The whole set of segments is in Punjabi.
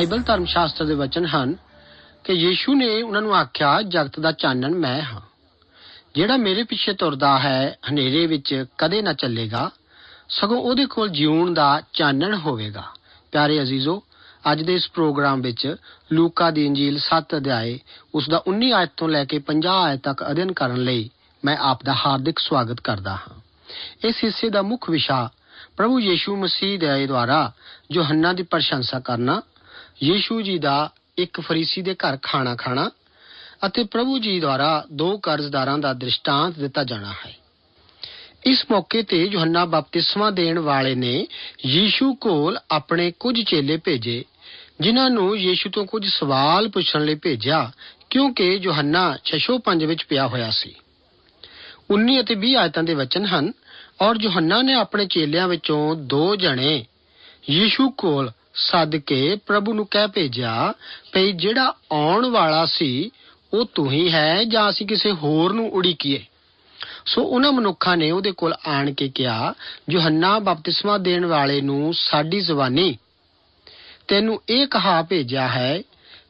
ਬਾਈਬਲ ਧਰਮ ਸ਼ਾਸਤਰ ਦੇ ਵਚਨ ਹਨ ਕਿ ਯੀਸ਼ੂ ਨੇ ਉਹਨਾਂ ਨੂੰ ਆਖਿਆ, ਜਗਤ ਦਾ ਚਾਨਣ ਮੈਂ ਹਾਂ। ਜਿਹੜਾ ਮੇਰੇ ਪਿੱਛੇ ਤੁਰਦਾ ਹੈ, ਹਨੇਰੇ ਵਿੱਚ ਕਦੇ ਨਾ ਚੱਲੇਗਾ, ਸਗੋਂ ਉਹਦੇ ਕੋਲ ਜਿਉਣ ਦਾ ਚਾਨਣ ਹੋਵੇਗਾ। ਪਿਆਰੇ ਅਜ਼ੀਜ਼ੋ, ਅੱਜ ਦੇ ਇਸ ਪ੍ਰੋਗਰਾਮ ਵਿੱਚ ਲੂਕਾ ਦੀ ਇੰਜੀਲ 7 ਅਧਿਆਏ, ਉਸ ਦਾ 19 ਆਇਤ ਤੋਂ ਲੈ ਕੇ 50 ਆਇਤ ਤੱਕ ਅਧਿਐਨ ਕਰਨ ਲਈ ਮੈਂ ਆਪ ਦਾ ਹਾਰਦਿਕ ਸਵਾਗਤ ਕਰਦਾ ਹਾਂ। ਇਸ ਹਿੱਸੇ ਦਾ ਮੁੱਖ ਵਿਸ਼ਾ ਪ੍ਰਭੂ ਯੀਸ਼ੂ ਮਸੀਹ ਦੇ ਦੁਆਰਾ ਯੋਹੰਨਾ ਦੀ ਪ੍ਰਸ਼ੰਸਾ ਕਰਨਾ ਯੀਸ਼ੂ ਜੀ ਦਾ ਇੱਕ ਫਰੀਸੀ ਦੇ ਘਰ ਖਾਣਾ ਖਾਣਾ ਅਤੇ ਪ੍ਰਭੂ ਜੀ ਦੁਆਰਾ ਦੋ ਕਰਜ਼ਦਾਰਾਂ ਦਾ ਦ੍ਰਿਸ਼ਟਾਂਤ ਦਿੱਤਾ ਜਾਣਾ ਹੈ। ਇਸ ਮੌਕੇ ਤੇ ਯੋਹੰਨਾ ਬਪਤਿਸਮਾ ਦੇਣ ਵਾਲੇ ਨੇ ਯੀਸ਼ੂ ਕੋਲ ਆਪਣੇ ਕੁਝ ਚੇਲੇ ਭੇਜੇ, ਜਿਨ੍ਹਾਂ ਨੂੰ ਯੀਸ਼ੂ ਤੋਂ ਕੁਝ ਸਵਾਲ ਪੁੱਛਣ ਲਈ ਭੇਜਿਆ, ਕਿਉਂਕਿ ਯੋਹੰਨਾ 605 ਵਿੱਚ ਪਿਆ ਹੋਇਆ ਸੀ। 19 ਅਤੇ 20 ਆਇਤਾਂ ਦੇ ਵਚਨ ਹਨ, ਔਰ ਯੋਹੰਨਾ ਨੇ ਆਪਣੇ ਚੇਲਿਆਂ ਵਿੱਚੋਂ ਦੋ ਜਣੇ ਯੀਸ਼ੂ ਕੋਲ ਸੱਦ ਕੇ ਪ੍ਰਭੂ ਨੂੰ ਕਹਿ ਭੇਜਿਆ, ਭਈ ਜਿਹੜਾ ਆਉਣ ਵਾਲਾ ਸੀ, ਉਹ ਤੂੰ ਹੀ ਹੈ ਜਾਂ ਅਸੀਂ ਕਿਸੇ ਹੋਰ ਨੂੰ ਉਡੀਕੀਏ? ਸੋ ਉਹਨਾਂ ਮਨੁੱਖਾਂ ਨੇ ਉਹਦੇ ਕੋਲ ਆਣ ਕੇ ਕਿਹਾ, ਯੋਹੰਨਾ, ਬਪਤਿਸਮਾ ਦੇਣ ਵਾਲੇ ਨੂੰ ਸਾਡੀ ਜ਼ਬਾਨੀ। ਤੈਨੂੰ ਇਹ ਕਹਾ ਭੇਜਿਆ ਹੈ,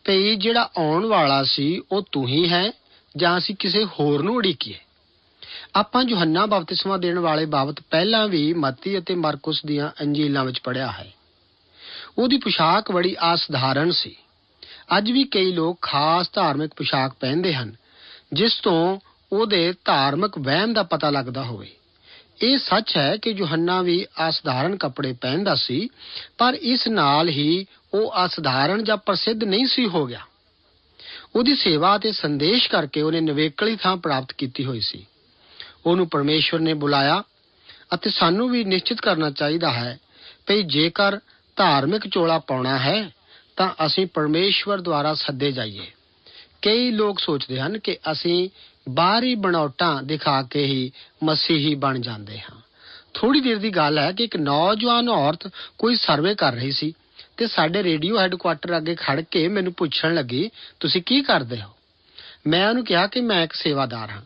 ਭਈ ਜਿਹੜਾ ਆਉਣ ਵਾਲਾ ਸੀ, ਉਹ ਤੂੰ ਹੀ ਹੈ ਜਾਂ ਅਸੀਂ ਕਿਸੇ ਹੋਰ ਨੂੰ ਉਡੀਕੀਏ? ਆਪਾਂ ਯੋਹੰਨਾ, ਬਪਤਿਸਮਾ ਦੇਣ ਵਾਲੇ ਬਾਬਤ ਪਹਿਲਾਂ ਵੀ ਮਤੀ ਅਤੇ ਮਰਕੁਸ ਦੀਆਂ ਅੰਜੀਲਾਂ ਵਿੱਚ ਪੜ੍ਹਿਆ ਹੈ। ਉਹਦੀ ਪੁਸ਼ਾਕ ਬੜੀ ਅਸਧਾਰਨ ਸੀ। ਅੱਜ ਵੀ ਕਈ ਲੋਕ ਖਾਸ ਧਾਰਮਿਕ ਪੁਸ਼ਾਕ ਪਹਿਨਦੇ ਹਨ, ਜਿਸ ਤੋਂ ਉਹਦੇ ਧਾਰਮਿਕ ਵਹਿਮ ਦਾ ਪਤਾ ਲੱਗਦਾ ਹੋਵੇ। ਇਹ ਸੱਚ ਹੈ ਕਿ ਯੋਹੰਨਾ ਵੀ ਅਸਧਾਰਨ ਕੱਪੜੇ ਪਹਿਨਦਾ ਸੀ, ਪਰ ਇਸ ਨਾਲ ਹੀ ਉਹ ਅਸਧਾਰਨ ਜਾਂ ਪ੍ਰਸਿੱਧ ਨਹੀਂ ਸੀ ਹੋ ਗਿਆ। ਉਹਦੀ ਸੇਵਾ ਤੇ ਸੰਦੇਸ਼ ਕਰਕੇ ਉਹਨੇ ਨਵੇਕਲੀ ਥਾਂ ਪ੍ਰਾਪਤ ਕੀਤੀ ਹੋਈ ਸੀ। ਉਹਨੂੰ ਪਰਮੇਸ਼ਵਰ ਨੇ ਬੁਲਾਇਆ ਅਤੇ ਸਾਨੂੰ ਵੀ ਨਿਸ਼ਚਿਤ ਕਰਨਾ ਚਾਹੀਦਾ ਹੈ ਕਿ ਜੇਕਰ ਧਾਰਮਿਕ ਚੋਲਾ ਪਾਉਣਾ ਹੈ, ਤਾਂ ਅਸੀਂ ਪਰਮੇਸ਼ਵਰ ਦੁਆਰਾ ਸੱਦੇ ਜਾਈਏ। ਕਈ ਲੋਕ ਸੋਚਦੇ ਹਨ ਕਿ ਅਸੀਂ ਬਾਹਰੀ ਬਣਾਉਟਾਂ ਦਿਖਾ ਕੇ ਹੀ ਮਸੀਹੀ ਬਣ ਜਾਂਦੇ ਹਾਂ। ਥੋੜੀ ਦੇਰ ਦੀ ਗੱਲ ਹੈ ਕਿ ਇੱਕ ਨੌਜਵਾਨ ਔਰਤ ਕੋਈ ਸਰਵੇ ਕਰ ਰਹੀ ਸੀ ਤੇ ਸਾਡੇ ਰੇਡੀਓ ਹੈੱਡਕੁਆਟਰ ਅੱਗੇ ਖੜ ਕੇ ਮੈਨੂੰ ਪੁੱਛਣ ਲੱਗੀ, ਤੁਸੀਂ ਕੀ ਕਰਦੇ ਹੋ? ਮੈਂ ਉਹਨੂੰ ਕਿਹਾ ਕਿ ਮੈਂ ਇੱਕ ਸੇਵਾਦਾਰ ਹਾਂ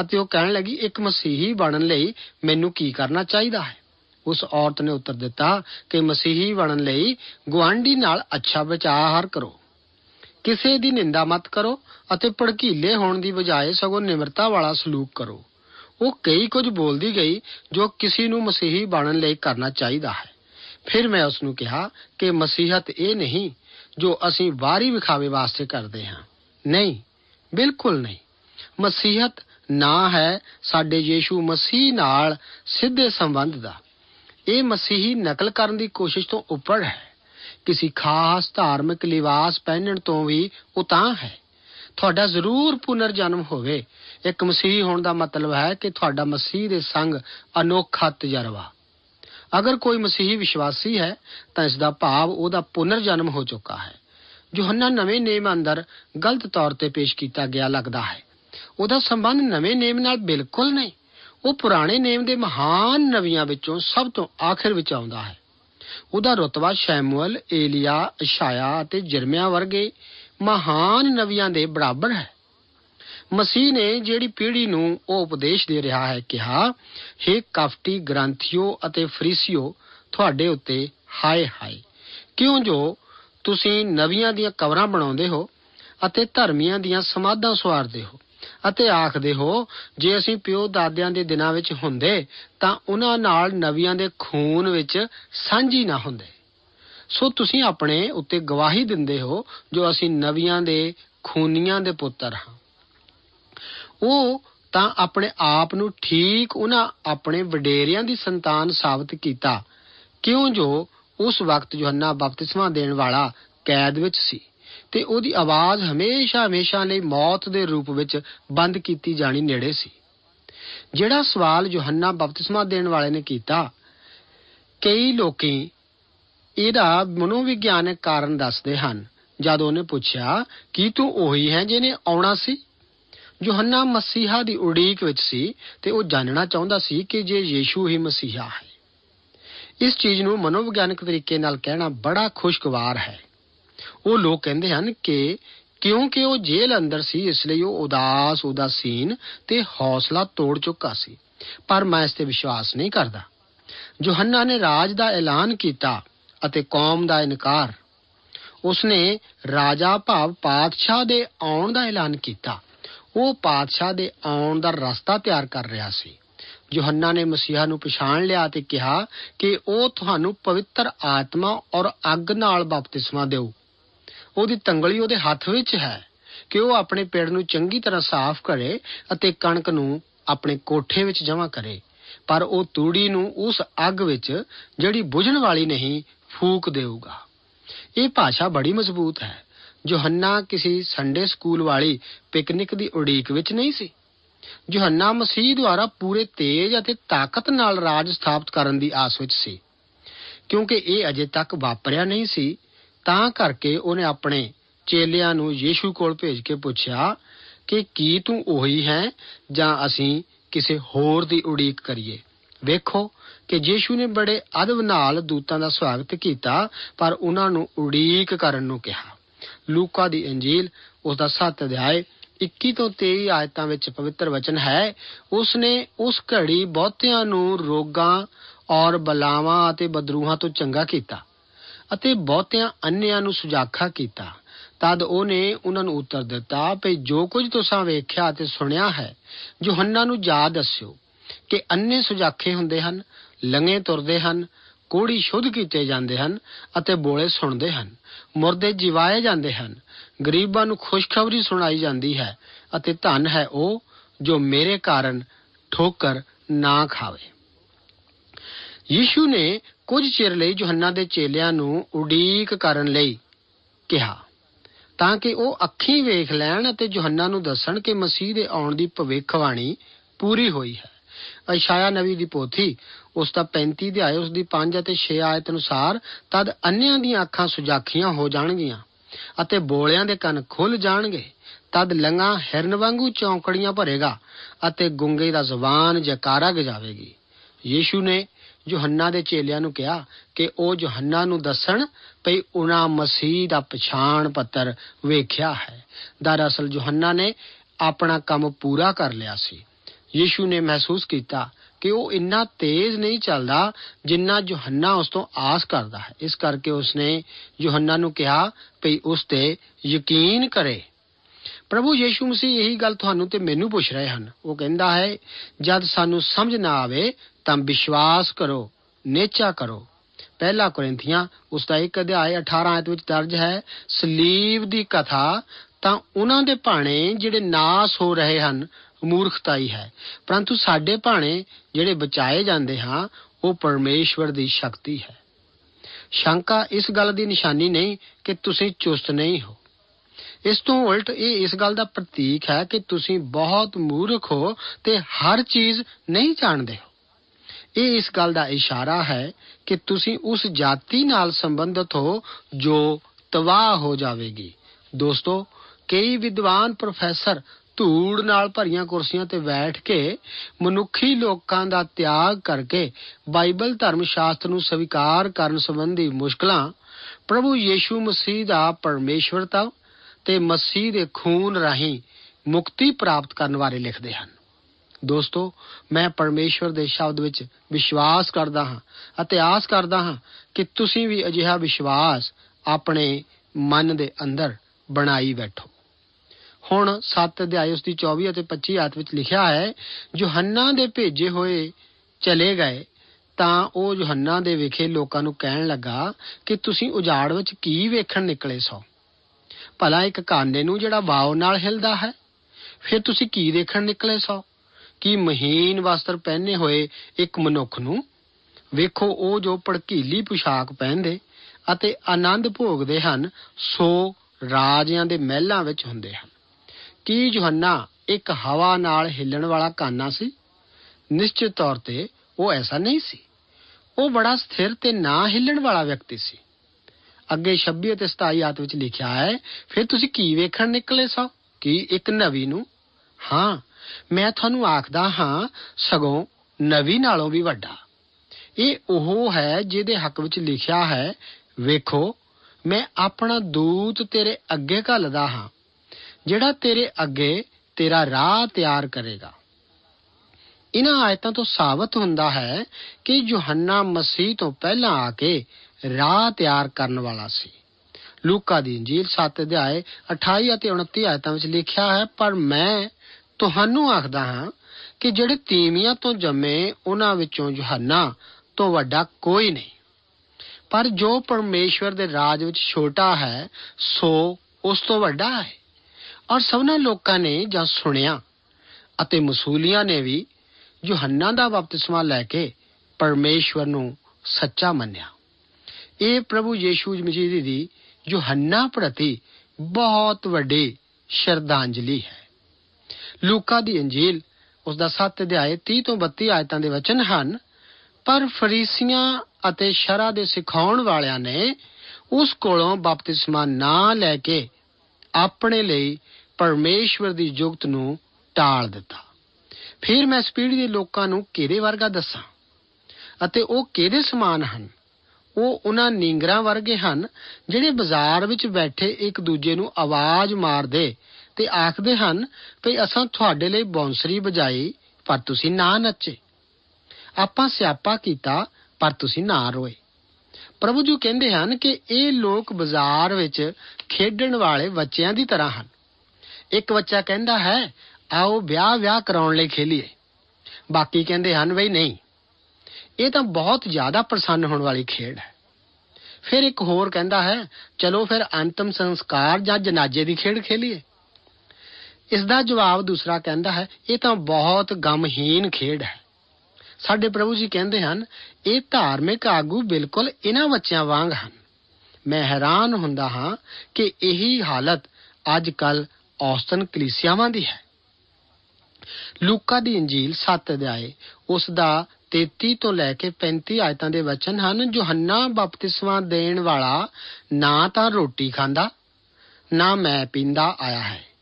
ਅਤੇ ਉਹ ਕਹਿਣ ਲੱਗੀ, ਇੱਕ ਮਸੀਹੀ ਬਣਨ ਲਈ ਮੈਨੂੰ ਕੀ ਕਰਨਾ ਚਾਹੀਦਾ ਹੈ? ਉਸ ਔਰਤ ਨੇ ਉੱਤਰ ਦਿੱਤਾ ਕਿ ਮਸੀਹੀ ਬਣਨ ਲਈ ਗੁਆਂਢੀ ਨਾਲ ਅੱਛਾ ਵਿਚਾਰ ਕਰੋ। ਕਿਸੇ ਦੀ ਨਿੰਦਾ ਮਤ ਕਰੋ ਅਤੇ ਭੜਕੀਲੇ ਹੋਣ ਦੀ ਬਜਾਏ ਸਗੋਂ ਨਿਮਰਤਾ ਵਾਲਾ ਸਲੂਕ ਕਰੋ। ਉਹ ਕਈ ਕੁਝ ਬੋਲਦੀ ਗਈ ਜੋ ਕਿਸੇ ਨੂੰ ਮਸੀਹੀ ਬਣਨ ਲਈ ਕਰਨਾ ਚਾਹੀਦਾ ਹੈ। ਫਿਰ ਮੈਂ ਉਸ ਨੂੰ ਕਿਹਾ ਕਿ ਮਸੀਹਤ ਇਹ ਨਹੀਂ ਜੋ ਅਸੀਂ ਬਾਹਰੀ ਵਿਖਾਵੇ ਵਾਸਤੇ ਕਰਦੇ ਹਾਂ। ਨਹੀਂ, ਬਿਲਕੁਲ ਨਹੀਂ। ਮਸੀਹਤ ਨਾ ਹੈ ਸਾਡੇ ਯੀਸ਼ੂ ਮਸੀਹ ਨਾਲ ਸਿੱਧੇ ਸੰਬੰਧ ਦਾ। ਇਹ ਮਸੀਹੀ ਨਕਲ ਕਰਨ ਦੀ ਕੋਸ਼ਿਸ਼ ਤੋਂ ਉੱਪਰ ਹੈ। ਕਿਸੇ ਖਾਸ ਧਾਰਮਿਕ ਲਿਵਾਸ ਪਹਿਨਣ ਤੋਂ ਵੀ ਉਤਾਂ ਹੈ। ਤੁਹਾਡਾ ਜ਼ਰੂਰ ਪੁਨਰ ਜਨਮ ਹੋਵੇ। ਇੱਕ ਮਸੀਹੀ ਹੋਣ ਦਾ ਮਤਲਬ ਹੈ ਕਿ ਤੁਹਾਡਾ ਮਸੀਹ ਦੇ ਸੰਗ ਅਨੋਖਾ ਤਜਰਬਾ। ਅਗਰ ਕੋਈ ਮਸੀਹੀ ਵਿਸ਼ਵਾਸੀ ਹੈ, ਤਾਂ ਇਸ ਦਾ ਭਾਵ ਉਹਦਾ ਪੁਨਰ ਜਨਮ ਹੋ ਚੁੱਕਾ ਹੈ। ਯੋਹੰਨਾ ਨਵੇਂ ਨੇਮ ਅੰਦਰ ਗਲਤ ਤੌਰ ਤੇ ਪੇਸ਼ ਕੀਤਾ ਗਿਆ ਲੱਗਦਾ ਹੈ। ਉਹਦਾ ਸੰਬੰਧ ਨਵੇਂ ਨੇਮ ਨਾਲ ਬਿਲਕੁਲ ਨਹੀਂ। ਉਹ ਪੁਰਾਣੇ ਨੇਮ ਦੇ ਮਹਾਨ ਨਵੀਆਂ ਵਿੱਚੋਂ ਸਭ ਤੋਂ ਆਖਿਰ ਵਿੱਚ ਆਉਂਦਾ ਹੈ। ਉਹਦਾ ਰਤਬਾ ਸ਼ੈਮੂਅਲ, ਏਲੀਆ, ਇਸ਼ਾਇਆ ਅਤੇ ਜਰਮਿਆ ਵਰਗੇ ਮਹਾਨ ਨਵੀਆਂ ਦੇ ਬਰਾਬਰ ਹੈ। ਮਸੀਹ ਨੇ ਜਿਹੜੀ ਪੀੜ੍ਹੀ ਨੂੰ ਉਹ ਉਪਦੇਸ਼ ਦੇ ਰਿਹਾ ਹੈ ਕਿਹਾ हे ਕਫਟੀ ਗ੍ਰੰਥਿਓ ਅਤੇ ਫਰੀਸੀਓ, ਤੁਹਾਡੇ ਉੱਤੇ ਹਾਏ ਹਾਏ, ਕਿਉਂ ਜੋ ਤੁਸੀਂ ਨਵੀਆਂ ਦੀਆਂ ਕਵਰਾਂ ਬਣਾਉਂਦੇ ਹੋ ਅਤੇ ਧਰਮੀਆਂ ਦੀਆਂ ਸਮਾਧਾਂ ਸਵਾਰਦੇ ਹੋ? ਅਤੇ ਆਖਦੇ ਹੋ, ਜੇ ਅਸੀਂ ਪਿਓ ਦਾਦਿਆਂ ਦੇ ਦਿਨਾਂ ਵਿੱਚ ਹੁੰਦੇ, ਤਾਂ ਉਹਨਾਂ ਨਾਲ ਨਵੀਆਂ ਦੇ ਖੂਨ ਵਿੱਚ ਸਾਂਝੀ ਨਾ ਹੁੰਦੇ। ਸੋ ਤੁਸੀਂ ਆਪਣੇ ਉੱਤੇ ਗਵਾਹੀ ਦਿੰਦੇ ਹੋ, ਜੋ ਅਸੀਂ ਨਵੀਆਂ ਦੇ ਖੂਨੀਆਂ ਦੇ ਪੁੱਤਰ ਹਾਂ। ਉਹ ਤਾਂ ਆਪਣੇ ਆਪ ਨੂੰ ਠੀਕ ਉਹਨਾਂ ਆਪਣੇ ਵਡੇਰਿਆਂ ਦੀ ਸੰਤਾਨ ਸਾਬਤ ਕੀਤਾ, ਕਿਉਂ ਜੋ ਉਸ ਵਕਤ ਯੋਹੰਨਾ ਬਪਤਿਸਮਾ ਦੇਣ ਵਾਲਾ ਕੈਦ ਵਿੱਚ ਸੀ। ਤੇ ਉਹਦੀ ਆਵਾਜ਼ ਹਮੇਸ਼ਾ ਹਮੇਸ਼ਾ ਲਈ ਮੌਤ ਦੇ ਰੂਪ ਵਿੱਚ ਬੰਦ ਕੀਤੀ ਜਾਣੀ ਨੇੜੇ ਸੀ। ਜਿਹੜਾ ਸਵਾਲ ਯੋਹੰਨਾ ਬਪਤਿਸਮਾ ਦੇਣ ਵਾਲੇ ਨੇ ਕੀਤਾ, ਕਈ ਲੋਕੀ ਇਹਦਾ ਮਨੋਵਿਗਿਆਨਕ ਕਾਰਨ ਦੱਸਦੇ ਹਨ। ਜਦ ਉਹਨੇ ਪੁੱਛਿਆ, ਕੀ ਤੂੰ ਉਹੀ ਹੈ ਜਿਹਨੇ ਆਉਣਾ ਸੀ? ਯੋਹੰਨਾ ਮਸੀਹਾ ਦੀ ਉਡੀਕ ਵਿੱਚ ਸੀ ਤੇ ਉਹ ਜਾਣਨਾ ਚਾਹੁੰਦਾ ਸੀ ਕਿ ਜੇ ਯੀਸ਼ੂ ਹੀ ਮਸੀਹਾ ਹੈ। ਇਸ ਚੀਜ਼ ਨੂੰ ਮਨੋਵਿਗਿਆਨਕ ਤਰੀਕੇ ਨਾਲ ਕਹਿਣਾ ਬੜਾ ਖੁਸ਼ਗਵਾਰ ਹੈ। ਉਹ ਲੋਕ ਕਹਿੰਦੇ ਹਨ ਕਿ ਕਿਉਂਕਿ ਉਹ ਜੇਲ੍ਹ ਅੰਦਰ ਸੀ, ਇਸ ਲਈ ਉਹ ਉਦਾਸ, ਉਦਾਸੀਨ ਤੇ ਹੌਸਲਾ ਤੋੜ ਚੁੱਕਾ ਸੀ। ਪਰ ਮੈਂ ਇਸ ਤੇ ਵਿਸ਼ਵਾਸ ਨਹੀਂ ਕਰਦਾ। ਯੋਹੰਨਾ ਨੇ ਰਾਜ ਦਾ ਐਲਾਨ ਕੀਤਾ ਅਤੇ ਕੌਮ ਦਾ ਇਨਕਾਰ। ਉਸਨੇ ਰਾਜਾ ਭਾਵ ਪਾਤਸ਼ਾਹ ਦੇ ਆਉਣ ਦਾ ਐਲਾਨ ਕੀਤਾ। ਉਹ ਪਾਤਸ਼ਾਹ ਦੇ ਆਉਣ ਦਾ ਰਸਤਾ ਤਿਆਰ ਕਰ ਰਿਹਾ ਸੀ। ਯੋਹੰਨਾ ਨੇ ਮਸੀਹਾ ਨੂੰ ਪਛਾਣ ਲਿਆ ਤੇ ਕਿਹਾ ਕਿ ਉਹ ਤੁਹਾਨੂੰ ਪਵਿੱਤਰ ਆਤਮਾ ਔਰ ਅੱਗ ਨਾਲ ਬਪਤਿਸਮਾ ਦੇਊ। ਉਹਦੀ ਤੰਗਲੀ ਉਹਦੇ ਹੱਥ ਵਿੱਚ ਹੈ ਕਿ ਉਹ ਆਪਣੇ ਪੇੜ ਨੂੰ ਚੰਗੀ ਤਰ੍ਹਾਂ ਸਾਫ਼ ਕਰੇ ਅਤੇ ਕਣਕ ਨੂੰ ਆਪਣੇ ਕੋਠੇ ਵਿੱਚ ਜਮ੍ਹਾਂ ਕਰੇ। ਪਰ ਉਹ ਤੂੜੀ ਨੂੰ ਉਸ ਅੱਗ ਵਿੱਚ, ਜਿਹੜੀ ਬੁਝਣ ਵਾਲੀ ਨਹੀਂ, ਫੂਕ ਦੇਊਗਾ। ਇਹ ਭਾਸ਼ਾ ਬੜੀ ਮਜ਼ਬੂਤ ਹੈ। ਯੋਹੰਨਾ ਕਿਸੇ ਸੰਡੇ ਸਕੂਲ ਵਾਲੀ ਪਿਕਨਿਕ ਦੀ ਉਡੀਕ ਵਿੱਚ ਨਹੀਂ ਸੀ। ਯੋਹੰਨਾ ਮਸੀਹ ਦੁਆਰਾ ਪੂਰੇ ਤੇਜ ਅਤੇ ਤਾਕਤ ਨਾਲ ਰਾਜ ਸਥਾਪਿਤ ਕਰਨ ਦੀ ਆਸ ਵਿੱਚ ਸੀ। ਕਿਉਂਕਿ ਇਹ ਅਜੇ ਤੱਕ ਵਾਪਰਿਆ ਨਹੀਂ ਸੀ। ਤਾਂ ਕਰਕੇ ਉਹਨੇ ਆਪਣੇ ਚੇਲਿਆਂ ਨੂੰ ਯੀਸ਼ੂ ਕੋਲ ਭੇਜ ਕੇ ਪੁੱਛਿਆ ਕਿ ਕੀ ਤੂੰ ਉਹੀ ਹੈ ਜਾਂ ਅਸੀਂ ਕਿਸੇ ਹੋਰ ਦੀ ਉਡੀਕ ਕਰੀਏ। ਵੇਖੋ ਕਿ ਯੀਸ਼ੂ ਨੇ ਬੜੇ ਅਦਬ ਨਾਲ ਦੂਤਾਂ ਦਾ ਸਵਾਗਤ ਕੀਤਾ, ਪਰ ਉਹਨਾਂ ਨੂੰ ਉਡੀਕ ਕਰਨ ਨੂੰ ਕਿਹਾ। ਲੂਕਾ ਦੀ ਇੰਜੀਲ ਉਸ ਦਾ 7 ਅਧਿਆਇ 21 ਤੋਂ 23 ਆਇਤਾਂ ਵਿੱਚ ਪਵਿੱਤਰ ਵਚਨ ਹੈ, ਉਸ ਨੇ ਉਸ ਘੜੀ ਬਹੁਤਿਆਂ ਨੂੰ ਰੋਗਾਂ ਔਰ ਬਲਾਵਾਂ ਅਤੇ ਬਦਰੂਹਾਂ ਤੋਂ ਚੰਗਾ ਕੀਤਾ। ਅਤੇ ਬਹੁਤਿਆਂ ਅੰਨਿਆਂ ਨੂੰ ਸੁਜਾਖਾ ਕੀਤਾ। ਤਦ ਉਹਨੇ ਉਹਨਾਂ ਨੂੰ ਉੱਤਰ ਦਿੱਤਾ, ਭਈ ਜੋ ਕੁਝ ਤੁਸੀਂ ਵੇਖਿਆ ਤੇ ਸੁਣਿਆ ਹੈ, ਯੋਹੰਨਾ ਨੂੰ ਜਾ ਦੱਸਿਓ ਕਿ ਅੰਨੇ ਸੁਜਾਖੇ ਹੁੰਦੇ ਹਨ ਲੰਗੇ ਤੁਰਦੇ ਹਨ, ਕੋੜੀ ਸ਼ੁੱਧ ਕੀਤੇ ਜਾਂਦੇ ਹਨ ਅਤੇ ਬੋਲੇ ਸੁਣਦੇ ਹਨ, ਮੁਰਦੇ ਜਿਵਾਏ ਜਾਂਦੇ ਹਨ, ਗਰੀਬਾਂ ਨੂੰ ਖੁਸ਼ਖਬਰੀ ਸੁਣਾਈ ਜਾਂਦੀ ਹੈ ਅਤੇ ਧਨ ਹੈ ਉਹ ਜੋ ਮੇਰੇ ਕਾਰਨ ਠੋਕਰ ਨਾ ਖਾਵੇ। ਯੀਸ਼ੂ ਨੇ ਕੁਝ ਚਿਰ ਲਈ ਯੋਹੰਨਾ ਦੇ ਚੇਲਿਆਂ ਨੂੰ ਉਡੀਕ ਕਰਨ ਲਈ ਕਿਹਾ, ਤਾਂ ਕਿ ਉਹ ਅੱਖੀਂ ਵੇਖ ਲੈਣ ਅਤੇ ਯੋਹੰਨਾ ਨੂੰ ਦੱਸਣ ਕਿ ਮਸੀਹ ਦੇ ਆਉਣ ਦੀ ਭਵਿੱਖਬਾਣੀ ਪੂਰੀ ਹੋਈ ਹੈ। ਅਸ਼ਾਇਆ ਨਵੀ ਦੀ ਪੋਥੀ, ਉਸ ਦਾ 35 ਅਧਿਆਇ, ਉਸ ਦੀ 5 ਅਤੇ 6 ਆਇਤ ਅਨੁਸਾਰ ਤਦ ਅੰਨਿਆਂ ਦੀਆਂ ਅੱਖਾਂ ਸੁਜਾਖੀਆਂ ਹੋ ਜਾਣਗੀਆਂ ਅਤੇ ਬੋਲਿਆਂ ਦੇ ਕੰਨ ਖੁੱਲ ਜਾਣਗੇ। ਤਦ ਲੰਗਾ ਹਿਰਨ ਵਾਂਗੂ ਚੌਂਕੜੀਆਂ ਭਰੇਗਾ ਅਤੇ ਗੁੰਗੇ ਦਾ ਜ਼ੁਬਾਨ ਜਕਾਰਾ ਗਜਾਵੇਗੀ। ਯੀਸ਼ੂ ਨੇ ਯੋਹੰਨਾ ਦੇ ਚੇਲਿਆਂ ਨੂੰ ਕਿਹਾ ਕਿ ਉਹ ਯੋਹੰਨਾ ਨੂੰ ਦੱਸਣ ਭਈ ਉਹਨਾਂ ਮਸੀਹ ਦਾ ਪਛਾਣ ਪੱਤਰ ਵੇਖਿਆ ਹੈ। ਦਰਅਸਲ ਯੋਹੰਨਾ ਨੇ ਆਪਣਾ ਕੰਮ ਪੂਰਾ ਕਰ ਲਿਆ ਸੀ। ਯੀਸ਼ੂ ਨੇ ਮਹਿਸੂਸ ਕੀਤਾ ਕਿ ਉਹ ਇੰਨਾ ਤੇਜ਼ ਨਹੀਂ ਚੱਲਦਾ ਜਿੰਨਾ ਯੋਹੰਨਾ ਉਸ ਤੋਂ ਆਸ ਕਰਦਾ ਹੈ। ਇਸ ਕਰਕੇ ਉਸਨੇ ਯੋਹੰਨਾ ਨੂੰ ਕਿਹਾ ਭਈ ਉਸ ਤੇ ਯਕੀਨ ਕਰੇ। ਪ੍ਰਭੂ ਯੀਸ਼ੂ ਮਸੀਹ, ਇਹੀ ਗੱਲ ਤੁਹਾਨੂੰ ਤੇ ਮੈਨੂੰ ਪੁੱਛ ਰਹੇ ਹਨ। ਉਹ ਕਹਿੰਦਾ ਹੈ, ਜਦ ਸਾਨੂੰ ਸਮਝ ਨਾ ਆਵੇ ਤਾਂ ਵਿਸ਼ਵਾਸ ਕਰੋ, ਨੇਚਾ ਕਰੋ। ਪਹਿਲਾ ਕੋਰਿੰਥੀਆਂ, ਉਸ ਦਾ 1 ਅਧਿਆਇ 18 ਆਇਤ ਵਿੱਚ ਦਰਜ ਹੈ, ਸਲੀਬ ਦੀ ਕਥਾ ਤਾਂ ਉਹਨਾਂ ਦੇ ਭਾਣੇ ਜਿਹੜੇ ਨਾਸ ਹੋ ਰਹੇ ਹਨ, ਮੂਰਖਤਾਈ ਹੈ। ਪਰੰਤੂ ਸਾਡੇ ਭਾਣੇ ਜਿਹੜੇ ਬਚਾਏ ਜਾਂਦੇ ਹਾਂ, ਉਹ ਪਰਮੇਸ਼ਵਰ ਦੀ ਸ਼ਕਤੀ ਹੈ। ਸ਼ੰਕਾ, ਇਸ ਗੱਲ ਦੀ ਨਿਸ਼ਾਨੀ ਨਹੀਂ ਕਿ ਤੁਸੀਂ ਚੁਸਤ ਨਹੀਂ ਹੋ। ਇਸ ਤੋਂ ਉਲਟ ਇਹ ਇਸ ਗੱਲ ਦਾ ਪ੍ਰਤੀਕ ਹੈ ਕਿ ਤੁਸੀਂ ਬਹੁਤ ਮੂਰਖ ਹੋ ਤੇ ਹਰ ਚੀਜ਼ ਨਹੀਂ ਜਾਣਦੇ ਹੋ। ਇਹ ਇਸ ਗੱਲ ਦਾ ਇਸ਼ਾਰਾ ਹੈ ਕਿ ਤੁਸੀਂ ਉਸ ਜਾਤੀ ਨਾਲ ਸੰਬੰਧਿਤ ਹੋ ਜੋ ਤਬਾਹ ਹੋ ਜਾਵੇਗੀ। ਦੋਸਤੋ, ਕਈ ਵਿਦਵਾਨ ਪ੍ਰੋਫੈਸਰ ਧੂੜ ਨਾਲ ਭਰੀਆਂ ਕੁਰਸੀਆਂ ਤੇ ਬੈਠ ਕੇ ਮਨੁੱਖੀ ਲੋਕਾਂ ਦਾ ਤਿਆਗ ਕਰਕੇ ਬਾਈਬਲ ਧਰਮ ਸ਼ਾਸਤਰ ਨੂੰ ਸਵੀਕਾਰ ਕਰਨ ਸੰਬੰਧੀ ਮੁਸ਼ਕਲਾਂ, ਪ੍ਰਭੂ ਯੀਸ਼ੂ ਮਸੀਹ ਦਾ ਪਰਮੇਸ਼ਵਰਤਾ ਤੇ ਮਸੀਹ ਦੇ ਖੂਨ ਰਾਹੀਂ ਮੁਕਤੀ ਪ੍ਰਾਪਤ ਕਰਨ ਬਾਰੇ ਲਿਖਦੇ ਹਨ। ਦੋਸਤੋ, ਮੈਂ ਪਰਮੇਸ਼ਵਰ ਦੇ ਸ਼ਬਦ ਵਿੱਚ ਵਿਸ਼ਵਾਸ ਕਰਦਾ ਹਾਂ ਅਤੇ ਆਸ ਕਰਦਾ ਹਾਂ ਕਿ ਤੁਸੀਂ ਵੀ ਅਜਿਹਾ ਵਿਸ਼ਵਾਸ ਆਪਣੇ ਮਨ ਦੇ ਅੰਦਰ ਬਣਾਈ ਬੈਠੋ। ਹੁਣ 7 ਅਧਿਆਇ ਉਸ ਦੀ 24 ਅਤੇ 25 ਆਇਤ ਵਿੱਚ ਲਿਖਿਆ ਹੈ, ਯੋਹੰਨਾ ਦੇ ਭੇਜੇ ਹੋਏ ਚਲੇ ਗਏ ਤਾਂ ਉਹ ਯੋਹੰਨਾ ਦੇ ਵਿਖੇ ਲੋਕਾਂ ਨੂੰ ਕਹਿਣ ਲੱਗਾ ਕਿ ਤੁਸੀਂ ਉਜਾੜ ਵਿੱਚ ਕੀ ਵੇਖਣ ਨਿਕਲੇ ਸੋ? ਭਲਾ ਇੱਕ ਕਾਨੇ ਨੂੰ ਜਿਹੜਾ ਵਾਉ ਨਾਲ ਹਿਲਦਾ ਹੈ, ਫਿਰ ਤੁਸੀਂ ਕੀ ਦੇਖਣ ਨਿਕਲੇ ਸੋ? ਕੀ ਮਹੀਨ ਵਸਤਰ ਪਹਿਨੇ ਹੋਏ ਇੱਕ ਮਨੁੱਖ ਨੂੰ? ਵੇਖੋ ਉਹ ਜੋ ਭੜਕੀਲੀ ਪੁਸ਼ਾਕ ਪਹਿਨਦੇ ਅਤੇ ਆਨੰਦ ਭੋਗਦੇ ਹਨ, ਸੋ ਰਾਜਿਆਂ ਦੇ ਮਹਿਲਾਂ ਵਿੱਚ ਹੁੰਦੇ ਹਨ। ਕੀ ਯੋਹੰਨਾ ਇੱਕ ਹਵਾ ਨਾਲ ਹਿੱਲਣ ਵਾਲਾ ਕਾਨਾ ਸੀ? ਨਿਸ਼ਚਿਤ ਤੌਰ ਤੇ ਉਹ ਐਸਾ ਨਹੀਂ ਸੀ। ਉਹ ਬੜਾ ਸਥਿਰ ਤੇ ਨਾ ਹਿੱਲਣ ਵਾਲਾ ਵਿਅਕਤੀ ਸੀ। ਅੱਗੇ 26 ਅਤੇ 27 ਆਇਤ ਵਿੱਚ ਲਿਖਿਆ ਹੈ, ਫਿਰ ਤੁਸੀਂ ਕੀ ਵੇਖਣ ਨਿਕਲੇ ਸੋ? ਕੀ ਇੱਕ ਨਵੀ ਨੂੰ? ਹਾਂ ਮੈਂ ਤੁਹਾਨੂੰ ਆਖਦਾ ਹਾਂ, ਸਗੋਂ ਨਵੀ ਨਾਲੋਂ ਵੀ ਵੱਡਾ। ਇਹ ਉਹ ਹੈ ਜਿਹਦੇ ਹੱਕ ਵਿੱਚ ਲਿਖਿਆ ਹੈ, ਵੇਖੋ, ਮੈਂ ਆਪਣਾ ਦੂਤ ਤੇਰੇ ਅੱਗੇ ਘੱਲਦਾ ਹਾਂ, ਜਿਹੜਾ ਤੇਰੇ ਅੱਗੇ ਤੇਰਾ ਰਾਹ ਤਿਆਰ ਕਰੇਗਾ। ਇਹਨਾਂ ਆਇਤਾਂ ਤੋਂ ਸਾਬਤ ਹੁੰਦਾ ਹੈ ਕਿ ਯੋਹੰਨਾ ਮਸੀਹ ਤੋਂ ਪਹਿਲਾਂ ਆ ਕੇ ਰਾਹ ਤਿਆਰ ਕਰਨ ਵਾਲਾ ਸੀ। ਲੂਕਾ ਦੀ ਇੰਜੀਲ 7 ਅਧਿਆਏ 28 ਅਤੇ 29 ਆਇਤਾਂ ਵਿੱਚ ਲਿਖਿਆ ਹੈ, ਪਰ ਮੈਂ ਤੁਹਾਨੂੰ ਆਖਦਾ ਹਾਂ ਕਿ ਜਿਹੜੇ ਤੀਵੀਆਂ ਤੋਂ ਜੰਮੇ ਉਹਨਾਂ ਵਿੱਚੋਂ ਯੋਹੰਨਾ ਤੋਂ ਵੱਡਾ ਕੋਈ ਨਹੀਂ। ਪਰ ਜੋ ਪਰਮੇਸ਼ਵਰ ਦੇ ਰਾਜ ਵਿੱਚ ਛੋਟਾ ਹੈ, ਸੋ ਉਸ ਤੋਂ ਵੱਡਾ ਹੈ। ਔਰ ਸਭਨਾਂ ਲੋਕਾਂ ਨੇ ਜਾਂ ਸੁਣਿਆ ਅਤੇ ਮਸੂਲੀਆਂ ਨੇ ਵੀ ਯੋਹੰਨਾ ਦਾ ਬਪਤਿਸਮਾ ਲੈ ਕੇ ਪਰਮੇਸ਼ਵਰ ਨੂੰ ਸੱਚਾ ਮੰਨਿਆ। ਇਹ ਪ੍ਰਭੂ ਯੀਸ਼ੂ ਮਸੀਹ ਦੀ ਯੋਹੰਨਾ ਪ੍ਰਤੀ ਬਹੁਤ ਵੱਡੀ ਸ਼ਰਧਾਂਜਲੀ ਹੈ। ਲੂਕਾ ਦੀ ਇੰਜੀਲ। ਉਸ ਦਾ 7 ਅਧਿਆਏ 30 ਤੋਂ 32 ਆਇਤਾਂ ਦੇ ਵਚਨ ਹਨ। ਪਰ ਫਰੀਸੀਆਂ ਅਤੇ ਸ਼ਰਾ ਦੇ ਸਿਖਾਉਣ ਵਾਲਿਆਂ ਨੇ ਉਸ ਕੋਲੋਂ ਬਪਤਿਸਮਾ ਨਾ ਲੈ ਕੇ ਆਪਣੇ ਲਈ ਪਰਮੇਸ਼ਵਰ ਦੀ ਜੁਗਤ ਨੂੰ ਟਾਲ ਦਿੱਤਾ। ਫਿਰ ਮੈਂ ਇਸ ਪੀੜ੍ਹੀ ਦੇ ਲੋਕਾਂ ਨੂੰ ਕਿਹਦੇ ਵਰਗਾ ਦੱਸਾਂ? ਅਤੇ ਉਹ ਕਿਹਦੇ ਸਮਾਨ ਹਨ? ਉਹ ਉਹਨਾਂ ਨੀਂਗਰਾਂ ਵਰਗੇ ਹਨ, ਜਿਹੜੇ ਬਾਜ਼ਾਰ ਵਿੱਚ ਬੈਠੇ ਇੱਕ ਦੂਜੇ ਨੂੰ ਆਵਾਜ਼ ਮਾਰਦੇ ਤੇ ਆਖਦੇ ਹਨ ਕਿ ਅਸਾਂ ਤੁਹਾਡੇ ਲਈ ਬੌਂਸਰੀ ਵਜਾਈ, ਪਰ ਤੁਸੀਂ ਨਾ ਨੱਚੇ। ਆਪਾਂ ਸਿਆਪਾ ਕੀਤਾ, ਪਰ ਤੁਸੀਂ ਨਾ ਰੋਏ। ਪ੍ਰਭੂ ਜੀ ਕਹਿੰਦੇ ਹਨ ਕਿ ਇਹ ਲੋਕ ਬਾਜ਼ਾਰ ਵਿੱਚ ਖੇਡਣ ਵਾਲੇ ਬੱਚਿਆਂ ਦੀ ਤਰ੍ਹਾਂ ਹਨ। ਇੱਕ ਬੱਚਾ ਕਹਿੰਦਾ ਹੈ, ਆਓ ਵਿਆਹ ਵਿਆਹ ਕਰਾਉਣ ਲਈ ਖੇਲੀਏ। ਬਾਕੀ ਕਹਿੰਦੇ ਹਨ ਬਈ ਨਹੀਂ, ਇਹ ਤਾਂ ਬਹੁਤ ਜ਼ਿਆਦਾ ਪ੍ਰਸੰਨ ਹੋਣ ਵਾਲੀ ਖੇਡ ਹੈ। ਫਿਰ ਇੱਕ ਹੋਰ ਕਹਿੰਦਾ ਹੈ, ਚਲੋ ਫਿਰ ਅੰਤਮ ਸੰਸਕਾਰ ਜਾਂ ਜਨਾਜ਼ੇ ਦੀ ਖੇਡ ਖੇਲੀਏ। ਇਸ ਦਾ ਜਵਾਬ ਦੂਸਰਾ ਕਹਿੰਦਾ ਹੈ, ਇਹ ਤਾਂ ਬਹੁਤ ਗਮਹੀਨ ਖੇਡ ਹੈ। ਸਾਡੇ ਪ੍ਰਭੂ ਜੀ ਕਹਿੰਦੇ ਹਨ, ਇਹ ਧਾਰਮਿਕ ਆਗੂ ਬਿਲਕੁਲ ਇਹਨਾਂ ਬੱਚਿਆਂ ਵਾਂਗ ਹਨ। ਮੈਂ ਹੈਰਾਨ ਹੁੰਦਾ ਹਾਂ ਕਿ ਇਹੀ ਹਾਲਤ ਅੱਜ ਕੱਲ ਔਸਤਨ ਕਲੀਸਿਆਵਾਂ ਦੀ ਹੈ। ਲੂਕਾ ਦੀ ਇੰਜੀਲ 7 ਅਧਿਆਏ, ਉਸ ਦਾ 33 ਤੋਂ ਲੈ ਕੇ 35 ਆਇਤਾਂ ਦੇ ਵਚਨ ਹਨ ਜੋ ਹੰਨਾ ਬਪਤਿਸਮਾ ਦੇਣ ਵਾਲਾ ਨਾ ਤਾਂ ਰੋਟੀ ਖਾਂਦਾ, ਨਾ ਮੈਂ ਪੀਂਦਾ ਆਇਆ ਹੈ।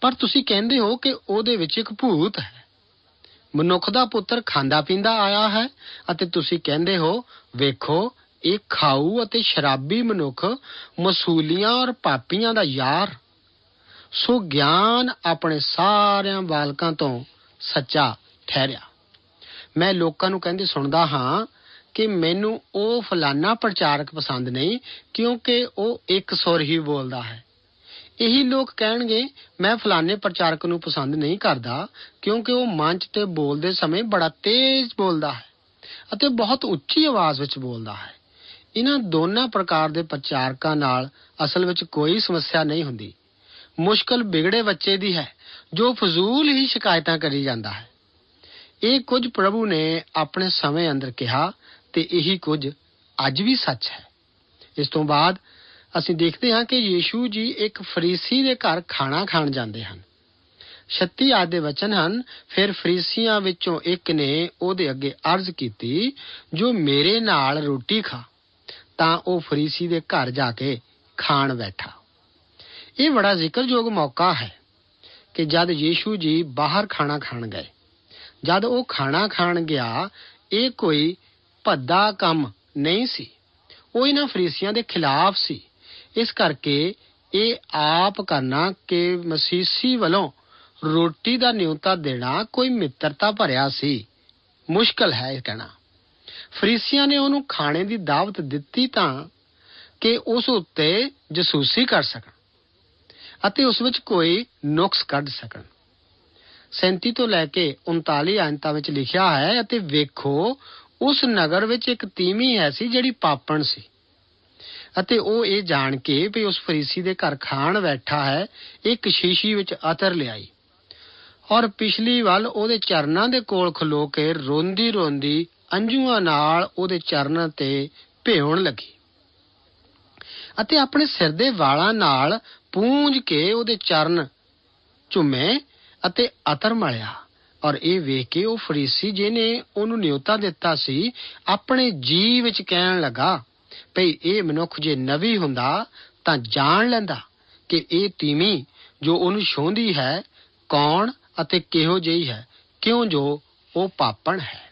ਪਰ ਤੁਸੀਂ ਕਹਿੰਦੇ ਹੋ ਕਿ ਉਹਦੇ ਵਿੱਚ ਇੱਕ ਭੂਤ ਹੈ। ਮਨੁੱਖ ਦਾ ਪੁੱਤਰ ਖਾਂਦਾ ਪੀਂਦਾ ਆਇਆ ਹੈ ਅਤੇ ਤੁਸੀਂ ਕਹਿੰਦੇ ਹੋ, ਵੇਖੋ, ਇਹ ਖਾਊ ਅਤੇ ਸ਼ਰਾਬੀ ਮਨੁੱਖ ਮਸੂਲੀਆਂ ਔਰ ਪਾਪੀਆਂ ਦਾ ਯਾਰ। ਸੋ ਗਿਆਨ ਆਪਣੇ ਸਾਰਿਆਂ ਬਾਲਕਾਂ ਤੋਂ ਸੱਚਾ ਠਹਿਰਿਆ। ਮੈਂ ਲੋਕਾਂ ਨੂੰ ਕਹਿੰਦੇ ਸੁਣਦਾ ਹਾਂ ਕਿ ਮੈਨੂੰ ਉਹ ਫਲਾਨਾ ਪ੍ਰਚਾਰਕ ਪਸੰਦ ਨਹੀਂ ਕਿਉਂਕਿ ਉਹ ਇੱਕ ਸੁਰ ਹੀ ਬੋਲਦਾ ਹੈ। ਇਹੀ ਲੋਕ ਕਹਿਣਗੇ, ਮੈਂ ਫਲਾਣੇ ਪ੍ਰਚਾਰਕ ਨੂੰ ਪਸੰਦ ਨਹੀਂ ਕਰਦਾ, ਕਿਉਂਕਿ ਉਹ ਮੰਚ ਤੇ ਬੋਲਦੇ ਸਮੇਂ ਬੜਾ ਤੇਜ਼ ਬੋਲਦਾ ਹੈ ਅਤੇ ਬਹੁਤ ਉੱਚੀ ਆਵਾਜ਼ ਵਿੱਚ ਬੋਲਦਾ ਹੈ। ਇਹਨਾਂ ਦੋਨਾਂ ਪ੍ਰਕਾਰ ਦੇ ਪ੍ਰਚਾਰਕਾਂ ਨਾਲ ਅਸਲ ਵਿੱਚ ਕੋਈ ਸਮੱਸਿਆ ਨਹੀਂ ਹੁੰਦੀ। ਮੁਸ਼ਕਲ ਵਿਗੜੇ ਬੱਚੇ ਦੀ ਹੈ, ਜੋ ਫਜ਼ੂਲ ਹੀ ਸ਼ਿਕਾਇਤਾਂ ਕਰੀ ਜਾਂਦਾ ਹੈ। ਇਹ ਕੁਝ ਪ੍ਰਭੂ ਨੇ ਆਪਣੇ ਸਮੇਂ ਅੰਦਰ ਕਿਹਾ ਤੇ ਇਹੀ ਕੁਝ ਅੱਜ ਵੀ ਸੱਚ ਹੈ। ਇਸ ਤੋਂ ਬਾਅਦ ਅਸੀਂ ਦੇਖਦੇ ਹਾਂ ਕਿ ਯੀਸ਼ੂ ਜੀ ਇੱਕ ਫਰੀਸੀ ਦੇ ਘਰ ਖਾਣਾ ਖਾਣ ਜਾਂਦੇ ਹਨ। 36 ਆਦ ਦੇ ਵਚਨ ਹਨ, ਫਿਰ ਫਰੀਸੀਆਂ ਵਿੱਚੋਂ ਇੱਕ ਨੇ ਉਹਦੇ ਅੱਗੇ ਅਰਜ਼ ਕੀਤੀ, ਜੋ ਮੇਰੇ ਨਾਲ ਰੋਟੀ ਖਾ, ਤਾਂ ਉਹ ਫਰੀਸੀ ਦੇ ਘਰ ਜਾ ਕੇ ਖਾਣ ਬੈਠਾ। ਇਹ ਬੜਾ ਜ਼ਿਕਰਯੋਗ ਮੌਕਾ ਹੈ ਕਿ ਜਦ ਯੀਸ਼ੂ ਜੀ ਬਾਹਰ ਖਾਣਾ ਖਾਣ ਗਏ, ਜਦ ਉਹ ਖਾਣਾ ਖਾਣ ਗਿਆ, ਇਹ ਕੋਈ ਭੱਦਾ ਕੰਮ ਨਹੀਂ ਸੀ। ਉਹ ਇਹਨਾਂ ਫਰੀਸੀਆਂ ਦੇ ਖਿਲਾਫ ਸੀ। ਇਸ ਕਰਕੇ ਇਹ ਆਪ ਕਰਨਾ ਕਿ ਮਸੀਸੀ ਵੱਲੋਂ ਰੋਟੀ ਦਾ ਨਿਉਤਾ ਦੇਣਾ ਕੋਈ ਮਿੱਤਰਤਾ ਭਰਿਆ ਸੀ। ਮੁਸ਼ਕਲ ਹੈ ਇਹ ਕਹਿਣਾ। ਫਰੀਸੀਆਂ ਨੇ ਉਹਨੂੰ ਖਾਣੇ ਦੀ ਦਾਵਤ ਦਿੱਤੀ ਤਾਂ ਕਿ ਉਸ ਉੱਤੇ ਜਸੂਸੀ ਕਰ ਸਕਣ ਅਤੇ ਉਸ ਵਿੱਚ ਕੋਈ ਨੁਕਸ ਕੱਢ ਸਕਣ। 37 ਤੋਂ ਲੈ ਕੇ 39 ਅੰਤਾਂ ਵਿੱਚ ਲਿਖਿਆ ਹੈ ਅਤੇ ਵੇਖੋ, ਉਸ ਨਗਰ ਵਿੱਚ ਇੱਕ ਤੀਵੀਂ ਹੈ ਸੀ ਜਿਹੜੀ ਪਾਪਣ ਸੀ। ਅਤੇ ਉਹ ਇਹ ਜਾਣ ਕੇ ਵੀ ਉਸ ਫਰੀਸੀ ਦੇ ਘਰ ਖਾਣ ਬੈਠਾ ਹੈ, ਇੱਕ ਸ਼ੀਸ਼ੀ ਵਿੱਚ ਅਤਰ ਲਿਆਈ। ਔਰ ਪਿਛਲੀ ਵੱਲ ਉਹਦੇ ਚਰਨਾਂ ਦੇ ਕੋਲ ਖਲੋ ਕੇ ਰੋਂਦੀ ਰੋਂਦੀ ਅੰਜੂਆਂ ਨਾਲ ਉਹਦੇ ਚਰਨਾਂ ਤੇ ਭੇਉਣ ਲੱਗੀ। ਅਤੇ ਆਪਣੇ ਸਿਰ ਦੇ ਵਾਲਾਂ ਨਾਲ ਪੂੰਝ ਕੇ ਉਹਦੇ ਚਰਨ ਝੁੰਮੇ ਅਤੇ ਅਤਰ ਮਲਿਆ। ਔਰ ਇਹ ਵੇਖ ਕੇ ਉਹ ਫਰੀਸੀ ਜਿਹਨੇ ਉਹਨੂੰ ਨਿਯੋਤਾ ਦਿੱਤਾ ਸੀ, ਆਪਣੇ ਜੀ ਵਿੱਚ ਕਹਿਣ ਲੱਗਾ ਭਈ ਇਹ ਮਨੁੱਖ ਜੇ ਨਵੀ ਹੁੰਦਾ ਤਾਂ ਜਾਣ ਲੈਂਦਾ ਕਿ ਇਹ ਤੀਵੀਂ ਜੋ ਉਹਨੂੰ ਛੋਂਦੀ ਹੈ, ਕੌਣ ਅਤੇ ਕਿਹੋ ਜਿਹੀ ਹੈ, ਕਿਉਂ ਜੋ ਉਹ ਪਾਪਣ ਹੈ।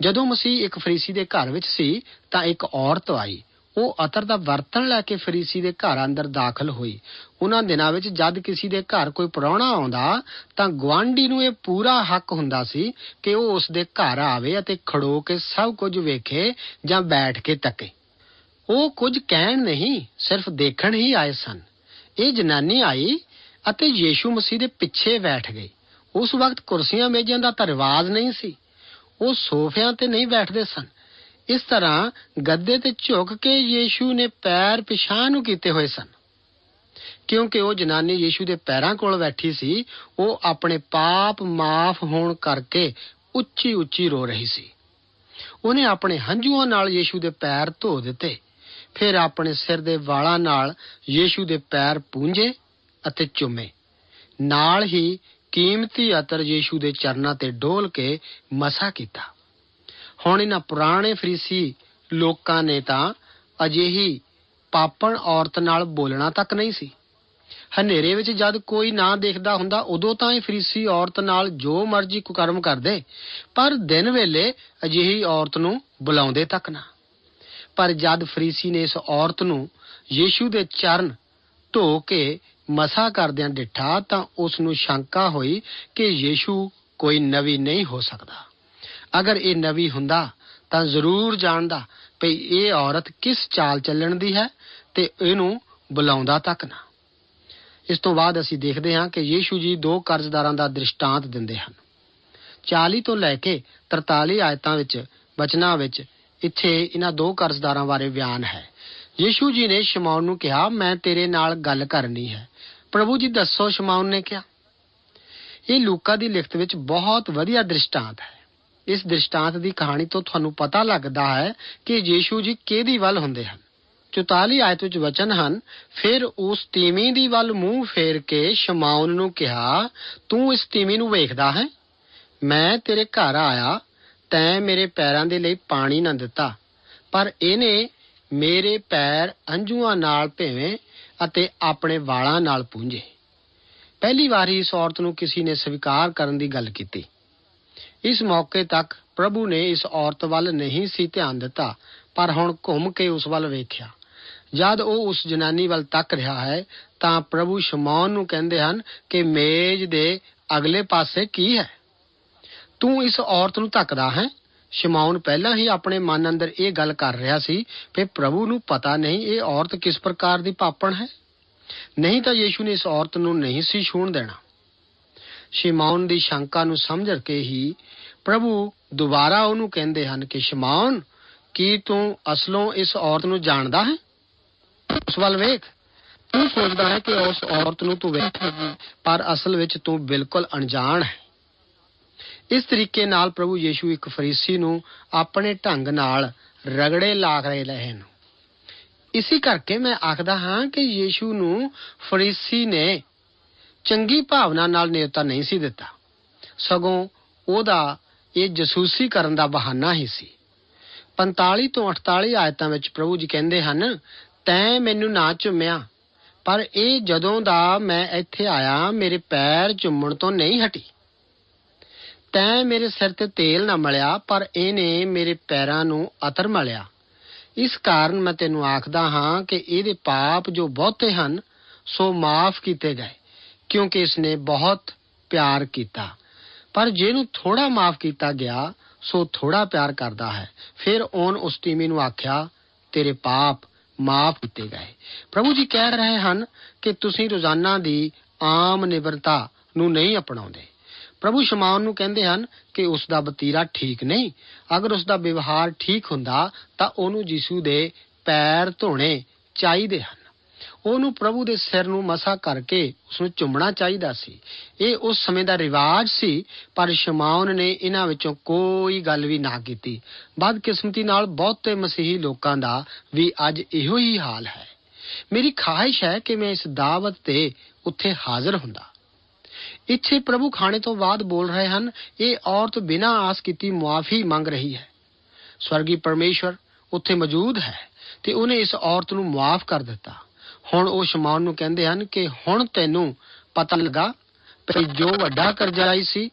ਜਦੋਂ ਮਸੀਹ ਇੱਕ ਫਰੀਸੀ ਦੇ ਘਰ ਵਿੱਚ ਸੀ ਤਾਂ ਇੱਕ ਔਰਤ ਆਈ। ਉਹ ਅਤਰ ਦਾ ਵਰਤਣ ਲੈ ਕੇ ਫਰੀਸੀ ਦੇ ਘਰ ਅੰਦਰ ਦਾਖਲ ਹੋਈ। ਉਹਨਾਂ ਦਿਨਾਂ ਵਿੱਚ ਜਦ ਕਿਸੇ ਦੇ ਘਰ ਕੋਈ ਪ੍ਰਾਹੁਣਾ ਆਉਂਦਾ, ਤਾਂ ਗਵਾਂਢੀ ਨੂੰ ਇਹ ਪੂਰਾ ਹੱਕ ਹੁੰਦਾ ਸੀ ਕਿ ਉਹ ਉਸ ਦੇ ਘਰ ਆਵੇ ਅਤੇ ਖੜੋ ਕੇ ਸਭ ਕੁਝ ਵੇਖੇ ਜਾਂ ਬੈਠ ਕੇ ਤੱਕੇ। ਉਹ ਕੁਝ ਕਹਿਣ ਨਹੀਂ, ਸਿਰਫ ਦੇਖਣ ਹੀ ਆਏ ਸਨ। ਇਹ ਜਨਾਨੀ ਆਈ ਅਤੇ ਯੀਸ਼ੂ ਮਸੀਹ ਦੇ ਪਿੱਛੇ ਬੈਠ ਗਈ। ਉਸ ਵਕਤ ਕੁਰਸੀਆਂ ਮੇਜ਼ਾਂ ਦਾ ਤਾਂ ਰਿਵਾਜ ਨਹੀਂ ਸੀ। ਉਹ ਸੋਫਿਆਂ ਤੇ ਨਹੀਂ ਬੈਠਦੇ ਸਨ। ਇਸ ਤਰ੍ਹਾਂ ਗੱਦੇ ਤੇ ਝੁਕ ਕੇ ਯੀਸ਼ੂ ਨੇ ਪੈਰ ਪਿਛਾਂ ਨੂੰ ਕੀਤੇ ਹੋਏ ਸਨ। ਕਿਉਂਕਿ ਉਹ ਜਨਾਨੀ ਯੀਸ਼ੂ ਦੇ ਪੈਰਾਂ ਕੋਲ ਬੈਠੀ ਸੀ, ਉਹ ਆਪਣੇ ਪਾਪ ਮਾਫ ਹੋਣ ਕਰਕੇ ਉੱਚੀ ਉੱਚੀ ਰੋ ਰਹੀ ਸੀ। ਉਹਨੇ ਆਪਣੇ ਹੰਝੂਆਂ ਨਾਲ ਯੀਸ਼ੂ ਦੇ ਪੈਰ ਧੋ ਦਿੱਤੇ। ਫਿਰ ਆਪਣੇ ਸਿਰ ਦੇ ਵਾਲਾਂ ਨਾਲ ਯੀਸ਼ੂ ਦੇ ਪੈਰ ਪੂੰਝੇ ਅਤੇ ਚੁੰਮੇ। ਨਾਲ ਹੀ ਕੀਮਤੀ ਅਤਰ ਯੀਸ਼ੂ ਦੇ ਚਰਨਾਂ ਤੇ ਡੋਲ ਕੇ ਮਸਾ ਕੀਤਾ। ਹੁਣ ਇਹਨਾਂ ਪੁਰਾਣੇ ਫਰੀਸੀ ਲੋਕਾਂ ਨੇ ਤਾਂ ਅਜਿਹੀ ਪਾਪਣ ਔਰਤ ਨਾਲ ਬੋਲਣਾ ਤੱਕ ਨਹੀਂ ਸੀ। ਹਨੇਰੇ ਵਿੱਚ ਜਦ ਕੋਈ ਨਾ ਦੇਖਦਾ ਹੁੰਦਾ, ਉਦੋਂ ਤਾਂ ਇਹ ਫਰੀਸੀ ਔਰਤ ਨਾਲ ਜੋ ਮਰਜ਼ੀ ਕੁਕਰਮ ਕਰਦੇ, ਪਰ ਦਿਨ ਵੇਲੇ ਅਜਿਹੀ ਔਰਤ ਨੂੰ ਬੁਲਾਉਂਦੇ ਤੱਕ ਨਾ। ਪਰ ਜਦ ਫਰੀਸੀ ਨੇ ਇਸ ਔਰਤ ਨੂੰ ਯੀਸ਼ੂ ਦੇ ਚਰਨ ਧੋ ਕੇ ਮਸਾ ਕਰਦਿਆਂ ਡਿਠਾ, ਤਾਂ ਉਸ ਨੂੰ ਸ਼ੰਕਾ ਹੋਈ ਕਿ ਯੀਸ਼ੂ ਕੋਈ ਨਵੀ ਨਹੀਂ ਹੋ ਸਕਦਾ। ਅਗਰ ਇਹ ਨਵੀ ਹੁੰਦਾ ਤਾਂ ਜ਼ਰੂਰ ਜਾਣਦਾ ਭਈ ਇਹ ਔਰਤ ਕਿਸ ਚਾਲ ਚੱਲਣ ਦੀ ਹੈ ਤੇ ਇਹਨੂੰ ਬੁਲਾਉਂਦਾ ਤੱਕ ਨਾ। ਇਸ ਤੋਂ ਬਾਅਦ ਅਸੀਂ ਦੇਖਦੇ ਹਾਂ ਕਿ ਯੀਸ਼ੂ ਜੀ ਦੋ ਕਰਜ਼ਦਾਰਾਂ ਦਾ ਦ੍ਰਿਸ਼ਟਾਂਤ ਦਿੰਦੇ ਹਨ। 40 ਤੋਂ ਲੈ ਕੇ 43 ਆਇਤਾਂ ਵਿੱਚ, ਬਚਨਾਂ ਵਿੱਚ ਇੱਥੇ ਇਹਨਾਂ ਦੋ ਕਰਜ਼ਦਾਰਾਂ ਬਾਰੇ ਬਿਆਨ ਹੈ। ਯੀਸ਼ੂ ਜੀ ਨੇ ਸ਼ਮਾਉਨ ਨੂੰ ਕਿਹਾ, ਮੈਂ ਤੇਰੇ ਨਾਲ ਗੱਲ ਕਰਨੀ ਹੈ। ਪ੍ਰਭੂ ਜੀ, ਦੱਸੋ ਸ਼ਮਾਉਨ ਨੇ ਕਿਹਾ। ਇਹ ਲੂਕਾ ਦੀ ਲਿਖਤ ਵਿੱਚ ਬਹੁਤ ਵਧੀਆ ਦ੍ਰਿਸ਼ਟਾਂਤ ਹੈ। ਇਸ ਦ੍ਰਿਸ਼ਟਾਂਤ ਦੀ ਕਹਾਣੀ ਤੋਂ ਤੁਹਾਨੂੰ ਪਤਾ ਲੱਗਦਾ ਹੈ ਕਿ ਯੀਸ਼ੂ ਜੀ ਕਿਹਦੀ ਵੱਲ ਹੁੰਦੇ ਹਨ। 44 ਆਇਤ ਵਿੱਚ ਵਚਨ ਹਨ, ਫਿਰ ਉਸ ਤੀਮੀ ਦੀ ਵੱਲ ਮੂੰਹ ਫੇਰ ਕੇ ਸ਼ਮਾਉਨ ਨੂੰ ਕਿਹਾ, ਤੂੰ ਇਸ ਤੀਮੀ ਨੂੰ ਵੇਖਦਾ ਹੈ? ਮੈਂ ਤੇਰੇ ਘਰ ਆਇਆ, ਤੈਂ ਮੇਰੇ ਪੈਰਾਂ ਦੇ ਲਈ ਪਾਣੀ ਨਾ ਦਿੱਤਾ। ਪਰ ਇਹਨੇ ਮੇਰੇ ਪੈਰ ਅੰਜੂਆਂ ਨਾਲ ਭੇਵੇਂ ਅਤੇ ਆਪਣੇ ਵਾਲਾਂ ਨਾਲ ਪੂੰਝੇ। ਪਹਿਲੀ ਵਾਰੀ ਇਸ ਔਰਤ ਨੂੰ ਕਿਸੇ ਨੇ ਸਵੀਕਾਰ ਕਰਨ ਦੀ ਗੱਲ ਕੀਤੀ। ਇਸ ਮੌਕੇ ਤੱਕ ਪ੍ਰਭੂ ਨੇ ਇਸ ਔਰਤ ਵੱਲ ਨਹੀਂ ਸੀ ਧਿਆਨ ਦਿੱਤਾ, ਪਰ ਹੁਣ ਘੁੰਮ ਕੇ ਉਸ ਵੱਲ ਵੇਖਿਆ। ਜਦ ਉਹ ਉਸ ਜਨਾਨੀ ਵੱਲ ਤੱਕ ਰਿਹਾ ਹੈ, ਤਾਂ ਪ੍ਰਭੂ ਸ਼ਮੌਨ ਨੂੰ ਕਹਿੰਦੇ ਹਨ ਕਿ ਮੇਜ਼ ਦੇ ਅਗਲੇ ਪਾਸੇ ਕੀ ਹੈ? ਤੂੰ ਇਸ ਔਰਤ ਨੂੰ ਧੱਕਦਾ ਹੈ? ਸ਼ਮੌਨ ਪਹਿਲਾਂ ਹੀ ਆਪਣੇ ਮਨ ਅੰਦਰ ਇਹ ਗੱਲ ਕਰ ਰਿਹਾ ਸੀ ਕਿ ਪ੍ਰਭੂ ਨੂੰ ਪਤਾ ਨਹੀਂ ਇਹ ਔਰਤ ਕਿਸ ਪ੍ਰਕਾਰ ਦੀ ਪਾਪਣ ਹੈ। ਨਹੀਂ ਤਾਂ ਯੀਸ਼ੂ ਨੇ ਇਸ ਔਰਤ ਨੂੰ ਨਹੀਂ ਸੀ ਛੂਣ ਦੇਣਾ। ਸ਼ਿਮੌਨ ਦੀ ਸ਼ੰਕਾ ਨੂੰ ਸਮਝ ਕੇ ਹੀ ਪ੍ਰਭੂ ਦੁਬਾਰਾ ਉਹਨੂੰ ਕਹਿੰਦੇ ਹਨ ਕਿ ਸ਼ਿਮੌਨ, ਕੀ ਤੂੰ ਅਸਲੋਂ ਇਸ ਔਰਤ ਨੂੰ ਜਾਣਦਾ ਹੈ? ਉਸ ਵੱਲ ਵੇਖ। ਤੂੰ ਸੋਚਦਾ ਹੈ ਕਿ ਉਸ ਔਰਤ ਨੂੰ ਤੂੰ ਵੇਖੇਗੀ ਪਰ ਅਸਲ ਵਿੱਚ ਤੂੰ ਬਿਲਕੁਲ ਅਣਜਾਣ ਹੈ। ਇਸ ਤਰੀਕੇ ਨਾਲ ਪ੍ਰਭੂ ਯੀਸ਼ੂ ਇੱਕ ਫਰੀਸੀ ਨੂੰ ਆਪਣੇ ਢੰਗ ਨਾਲ ਰਗੜੇ ਲਾ ਰਹੇ ਰਹੇ ਨੇ ਇਸੇ ਕਰਕੇ ਮੈਂ ਆਖਦਾ ਹਾਂ ਕਿ ਯੀਸ਼ੂ ਨੂੰ ਫਰੀਸੀ ਨੇ ਚੰਗੀ ਭਾਵਨਾ ਨਾਲ ਨਿਯੁਕਤਾ ਨਹੀਂ ਸੀ ਦਿੱਤਾ। ਸਗੋਂ ਉਹਦਾ ਇਹ ਜਸੂਸੀ ਕਰਨ ਦਾ ਬਹਾਨਾ ਹੀ ਸੀ। 45 ਤੋਂ 48 ਆਇਤਾਂ ਵਿੱਚ ਪ੍ਰਭੂ ਜੀ ਕਹਿੰਦੇ ਹਨ, ਤੈਂ ਮੈਨੂੰ ਨਾ ਚੁੰਮਿਆ, ਪਰ ਇਹ ਜਦੋਂ ਦਾ ਮੈਂ ਇੱਥੇ ਆਇਆ, ਮੇਰੇ ਪੈਰ ਚੁੰਮਣ ਤੋਂ ਨਹੀਂ ਹਟੀ। ਤੈਂ ਮੇਰੇ ਸਿਰ ਤੇ ਤੇਲ ਨਾ ਮਲਿਆ, ਪਰ ਇਹਨੇ ਮੇਰੇ ਪੈਰਾਂ ਨੂੰ ਅਤਰ ਮਲਿਆ। ਇਸ ਕਾਰਨ ਮੈਂ ਤੈਨੂੰ ਆਖਦਾ ਹਾਂ ਕਿ ਇਹਦੇ ਪਾਪ ਜੋ ਬਹੁਤੇ ਹਨ, ਸੋ ਮਾਫ ਕੀਤੇ ਗਏ। ਕਿਉਂਕਿ ਇਸਨੇ ਬਹੁਤ ਪਿਆਰ ਕੀਤਾ। ਪਰ ਜਿਹਨੂੰ ਥੋੜਾ ਮਾਫ ਕੀਤਾ ਗਿਆ, ਸੋ ਥੋੜਾ ਪਿਆਰ ਕਰਦਾ ਹੈ। ਫਿਰ ਉਹਨ ਉਸ ਟੀਮੀ ਨੂੰ ਆਖਿਆ, ਤੇਰੇ ਪਾਪ ਮਾਫ ਕੀਤੇ ਗਏ। ਪ੍ਰਭੂ ਜੀ ਕਹਿ ਰਹੇ ਹਨ ਕਿ ਤੁਸੀਂ ਰੋਜ਼ਾਨਾ ਦੀ ਆਮ ਨਿਵਰਤਾ ਨੂੰ ਨਹੀਂ ਅਪਣਾਉਂਦੇ। ਪ੍ਰਭੂ ਸ਼ਮਾਉਨ ਨੂੰ ਕਹਿੰਦੇ ਹਨ ਕਿ ਉਸ ਦਾ ਬਤੀਰਾ ਠੀਕ ਨਹੀਂ। ਅਗਰ ਉਸ ਦਾ ਵਿਵਹਾਰ ਠੀਕ ਹੁੰਦਾ, ਤਾਂ ਉਹਨੂੰ ਯਿਸੂ ਦੇ ਪੈਰ ਧੋਣੇ ਚਾਹੀਦੇ ਹਨ। ਉਹਨੂੰ ਪ੍ਰਭੂ ਦੇ ਸਿਰ ਨੂੰ ਮਸਾ ਕਰਕੇ ਉਸ ਨੂੰ ਚੁੰਮਣਾ ਚਾਹੀਦਾ ਸੀ। ਇਹ ਉਸ ਸਮੇਂ ਦਾ ਰਿਵਾਜ ਸੀ, ਪਰ ਸ਼ਮਾਉਨ ਨੇ ਇਹਨਾਂ ਵਿੱਚੋਂ ਕੋਈ ਗੱਲ ਵੀ ਨਾ ਕੀਤੀ। ਬਦਕਿਸਮਤੀ ਨਾਲ ਬਹੁਤੇ ਮਸੀਹੀ ਲੋਕਾਂ ਦਾ ਵੀ ਅੱਜ ਇਹੋ ਹੀ ਹਾਲ ਹੈ। ਮੇਰੀ ਖਾਹਿਸ਼ ਹੈ ਕਿ ਮੈਂ ਇਸ ਦਾਵਤ ਤੇ ਉੱਥੇ ਹਾਜ਼ਰ ਹੁੰਦਾ। ਇੱਥੇ ਪ੍ਰਭੂ ਖਾਣੇ ਤੋਂ ਬਾਅਦ ਬੋਲ ਰਹੇ ਹਨ, ਇਹ ਔਰਤ ਬਿਨਾਂ ਆਸ ਕੀਤੀ ਮੁਆਫੀ ਮੰਗ ਰਹੀ ਹੈ। ਸਵਰਗੀ ਪਰਮੇਸ਼ਵਰ ਉੱਥੇ ਮੌਜੂਦ ਹੈ ਤੇ ਉਹਨੇ ਇਸ ਔਰਤ ਨੂੰ ਮਾਫ ਕਰ ਦਿੱਤਾ। ਹੁਣ ਉਹ ਸ਼ਮਾਉਨ ਨੂੰ ਕਹਿੰਦੇ ਹਨ ਕਿ ਹੁਣ ਤੈਨੂੰ ਪਤਾ ਲੱਗਾ ਕਿ ਜੋ ਵੱਡਾ ਕਰਜ਼ਾਈ ਸੀ,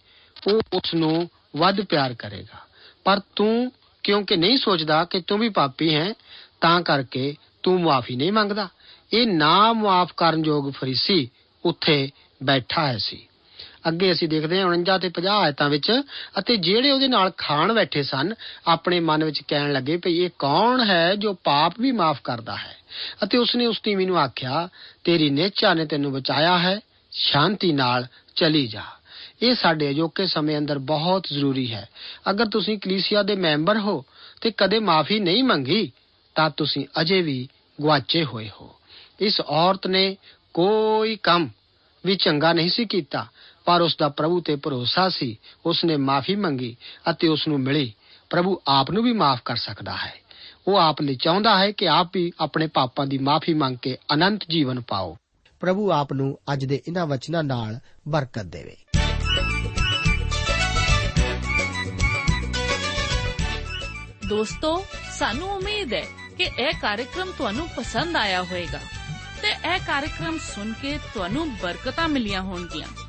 ਉਹ ਉਸ ਨੂੰ ਵੱਧ ਪਿਆਰ ਕਰੇਗਾ। ਪਰ ਤੂੰ ਕਿਉਂਕਿ ਨਹੀਂ ਸੋਚਦਾ ਕਿ ਤੂੰ ਵੀ ਪਾਪੀ ਹੈ, ਤਾਂ ਕਰਕੇ ਤੂੰ ਮਾਫੀ ਨਹੀਂ ਮੰਗਦਾ। ਇਹ ਨਾ ਮਾਫ ਕਰਨ ਯੋਗ ਫਰੀਸੀ ਉੱਥੇ ਬੈਠਾ ਹੈ ਸੀ। ਅੱਗੇ ਅਸੀਂ ਦੇਖਦੇ ਹਾਂ 49 ਤੇ 50 ਆਇਤਾਂ ਵਿੱਚ, ਅਤੇ ਜਿਹੜੇ ਉਹਦੇ ਨਾਲ ਖਾਣ ਬੈਠੇ ਸਨ, ਆਪਣੇ ਮਨ ਵਿੱਚ ਕਹਿਣ ਲੱਗੇ ਭਈ ਇਹ ਕੌਣ ਹੈ ਜੋ ਪਾਪ ਵੀ ਮਾਫ ਕਰਦਾ ਹੈ? ਅਤੇ ਉਸਨੇ ਉਸ ਤੀਵੀਂ ਨੂੰ ਆਖਿਆ, ਤੇਰੀ ਨੇਚਾ ਨੇ ਤੈਨੂੰ ਬਚਾਇਆ ਹੈ, ਸ਼ਾਂਤੀ ਨਾਲ ਚਲੀ ਜਾ। ਇਹ ਸਾਡੇ ਅਜੋਕੇ ਸਮੇਂ ਅੰਦਰ ਬਹੁਤ ਜ਼ਰੂਰੀ ਹੈ। ਅਗਰ ਤੁਸੀਂ ਕਲੀਸਿਆ ਦੇ ਮੈਂਬਰ ਹੋ ਤੇ ਕਦੇ ਮਾਫੀ ਨਹੀਂ ਮੰਗੀ, ਤਾਂ ਤੁਸੀਂ ਅਜੇ ਵੀ ਗਵਾਚੇ ਹੋਏ ਹੋ। ਇਸ ਔਰਤ ਨੇ ਕੋਈ ਕੰਮ ਵੀ ਚੰਗਾ ਨਹੀਂ ਸੀ ਕੀਤਾ। ਪਰ ਉਸ ਦਾ ਪ੍ਰਭੂ ਤੇ ਭਰੋਸਾ ਸੀ ਉਸ ਨੇ ਮਾਫੀ ਮੰਗੀ ਅਤੇ ਉਸ ਨੂੰ ਮਿਲੀ ਪ੍ਰਭੂ ਆਪ ਨੂੰ ਵੀ ਮਾਫ ਕਰ ਸਕਦਾ ਹੈ ਉਹ ਆਪ ਲਈ ਚਾਹੁੰਦਾ ਹੈ ਕਿ ਆਪ ਵੀ ਆਪਣੇ ਪਾਪਾਂ ਦੀ ਮਾਫੀ ਮੰਗ ਕੇ ਅਨੰਤ ਜੀਵਨ ਪਾਓ ਪ੍ਰਭੂ ਆਪ ਨੂੰ ਅੱਜ ਦੇ ਇਹਨਾਂ ਵਚਨਾਂ ਨਾਲ ਬਰਕਤ ਦੇਵੇ ਦੋਸਤੋ ਸਾਨੂੰ ਉਮੀਦ ਹੈ ਕਿ ਇਹ ਕਾਰਜਕ੍ਰਮ ਤੁਹਾਨੂੰ ਪਸੰਦ ਆਇਆ ਹੋਵੇਗਾ ਤੇ ਇਹ ਕਾਰਜਕ੍ਰਮ ਸੁਣ ਕੇ ਤੁਹਾਨੂੰ ਬਰਕਤਾਂ ਮਿਲੀਆਂ ਹੋਣਗੀਆਂ